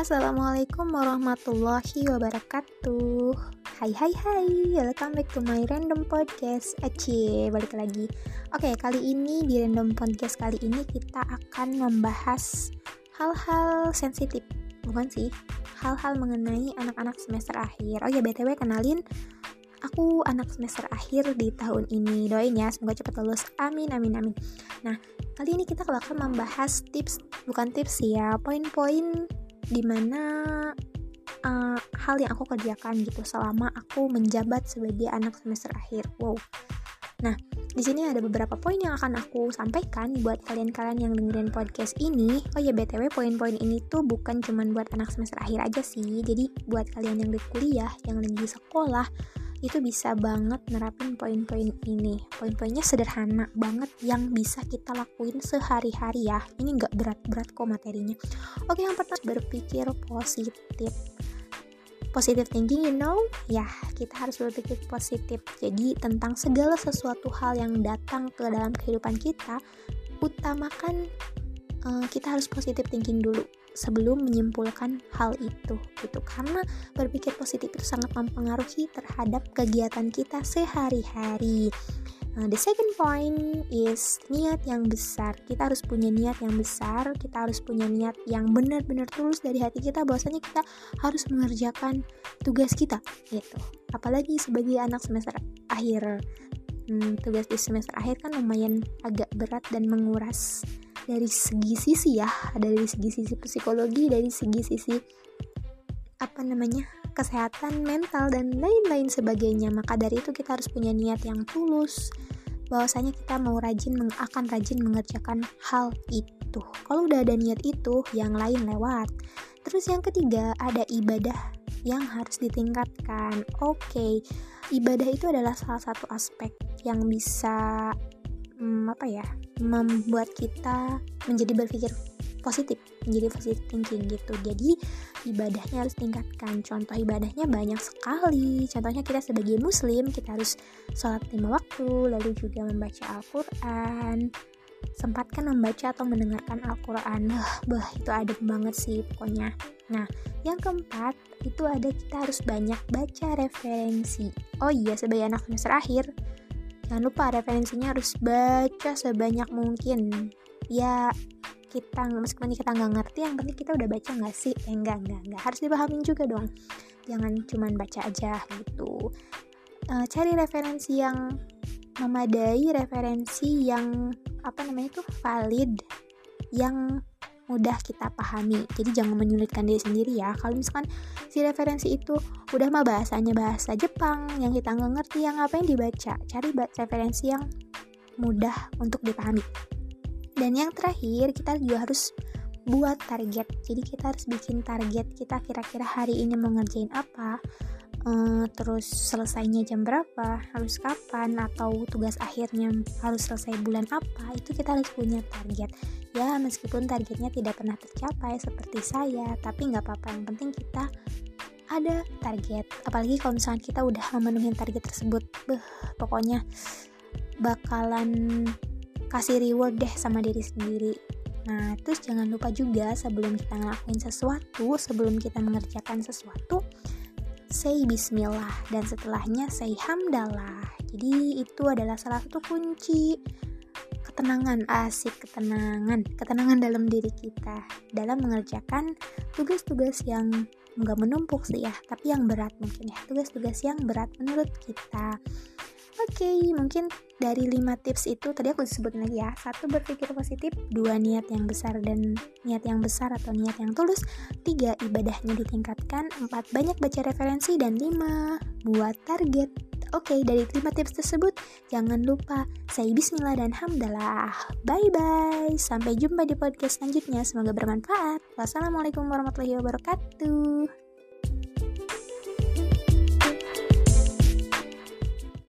Assalamualaikum warahmatullahi wabarakatuh. Hai hai hai. Welcome back to my random podcast. Aci balik lagi. Oke kali ini di random podcast kali ini kita akan membahas Hal-hal sensitif. Bukan sih Hal-hal mengenai anak-anak semester akhir. Oh ya btw kenalin. Aku anak semester akhir di tahun ini. Doain ya semoga cepat lulus. Amin amin amin. Nah kali ini kita bakal membahas tips Bukan tips ya Poin-poin di mana uh, hal yang aku kerjakan gitu selama aku menjabat sebagai anak semester akhir. Wow. Nah, di sini ada beberapa poin yang akan aku sampaikan buat kalian-kalian yang dengerin podcast ini. Oh ya btw poin-poin ini tuh bukan cuman buat anak semester akhir aja sih. Jadi buat kalian yang di kuliah, yang lagi sekolah, itu bisa banget nerapin poin-poin ini. Poin-poinnya sederhana banget yang bisa kita lakuin sehari-hari ya. Ini nggak berat-berat kok materinya. Oke, yang pertama berpikir positif. Positive thinking, you know, ya kita harus berpikir positif. Jadi tentang segala sesuatu hal yang datang ke dalam kehidupan kita, utamakan uh, kita harus positive thinking dulu sebelum menyimpulkan hal itu gitu karena berpikir positif itu sangat mempengaruhi terhadap kegiatan kita sehari-hari Nah, the second point is niat yang besar. Kita harus punya niat yang besar, kita harus punya niat yang benar-benar tulus dari hati kita bahwasanya kita harus mengerjakan tugas kita gitu. Apalagi sebagai anak semester akhir. Hmm, tugas di semester akhir kan lumayan agak berat dan menguras dari segi sisi ya dari segi sisi psikologi dari segi sisi apa namanya kesehatan mental dan lain-lain sebagainya. Maka dari itu kita harus punya niat yang tulus bahwasanya kita mau rajin akan rajin mengerjakan hal itu. Kalau udah ada niat itu yang lain lewat. Terus yang ketiga ada ibadah yang harus ditingkatkan. Oke okay. ibadah itu adalah salah satu aspek yang bisa hmm, apa ya membuat kita menjadi berpikir positif menjadi positif thinking gitu. Jadi ibadahnya harus tingkatkan contoh ibadahnya banyak sekali. Contohnya kita sebagai muslim kita harus sholat lima waktu lalu juga membaca Al-Quran sempatkan membaca atau mendengarkan Al-Quran. Bah itu ada banget sih pokoknya. Nah yang keempat itu ada kita harus banyak baca referensi. Oh iya sebagai anak semester akhir Jangan lupa referensinya harus baca sebanyak mungkin. Ya kita meskipun kita nggak ngerti, yang penting kita udah baca nggak sih? Eh, enggak, enggak, enggak. Harus dipahamin juga dong. Jangan cuma baca aja gitu. Uh, cari referensi yang memadai, referensi yang apa namanya itu valid, yang mudah kita pahami. Jadi jangan menyulitkan diri sendiri ya. Kalau misalkan si referensi itu udah mah bahasanya bahasa Jepang yang kita nggak ngerti, yang apa yang dibaca. Cari referensi yang mudah untuk dipahami. Dan yang terakhir, kita juga harus buat target. Jadi kita harus bikin target kita kira-kira hari ini mau ngerjain apa, uh, terus selesainya jam berapa, harus kapan, atau tugas akhirnya harus selesai bulan apa, itu kita harus punya target. Ya, meskipun targetnya tidak pernah tercapai seperti saya, tapi nggak apa-apa. Yang penting kita ada target. Apalagi kalau misalnya kita udah memenuhi target tersebut, beh, pokoknya bakalan kasih reward deh sama diri sendiri. Nah, terus jangan lupa juga sebelum kita ngelakuin sesuatu, sebelum kita mengerjakan sesuatu, say bismillah dan setelahnya say hamdalah. Jadi itu adalah salah satu kunci ketenangan, asik ketenangan, ketenangan dalam diri kita dalam mengerjakan tugas-tugas yang nggak menumpuk sih ya, tapi yang berat mungkin ya, tugas-tugas yang berat menurut kita. Oke, okay, mungkin dari 5 tips itu tadi aku sebut lagi ya. Satu berpikir positif, dua niat yang besar dan niat yang besar atau niat yang tulus, tiga ibadahnya ditingkatkan, empat banyak baca referensi dan lima buat target. Oke, okay, dari 5 tips tersebut, jangan lupa say bismillah dan hamdalah. Bye-bye. Sampai jumpa di podcast selanjutnya. Semoga bermanfaat. Wassalamualaikum warahmatullahi wabarakatuh.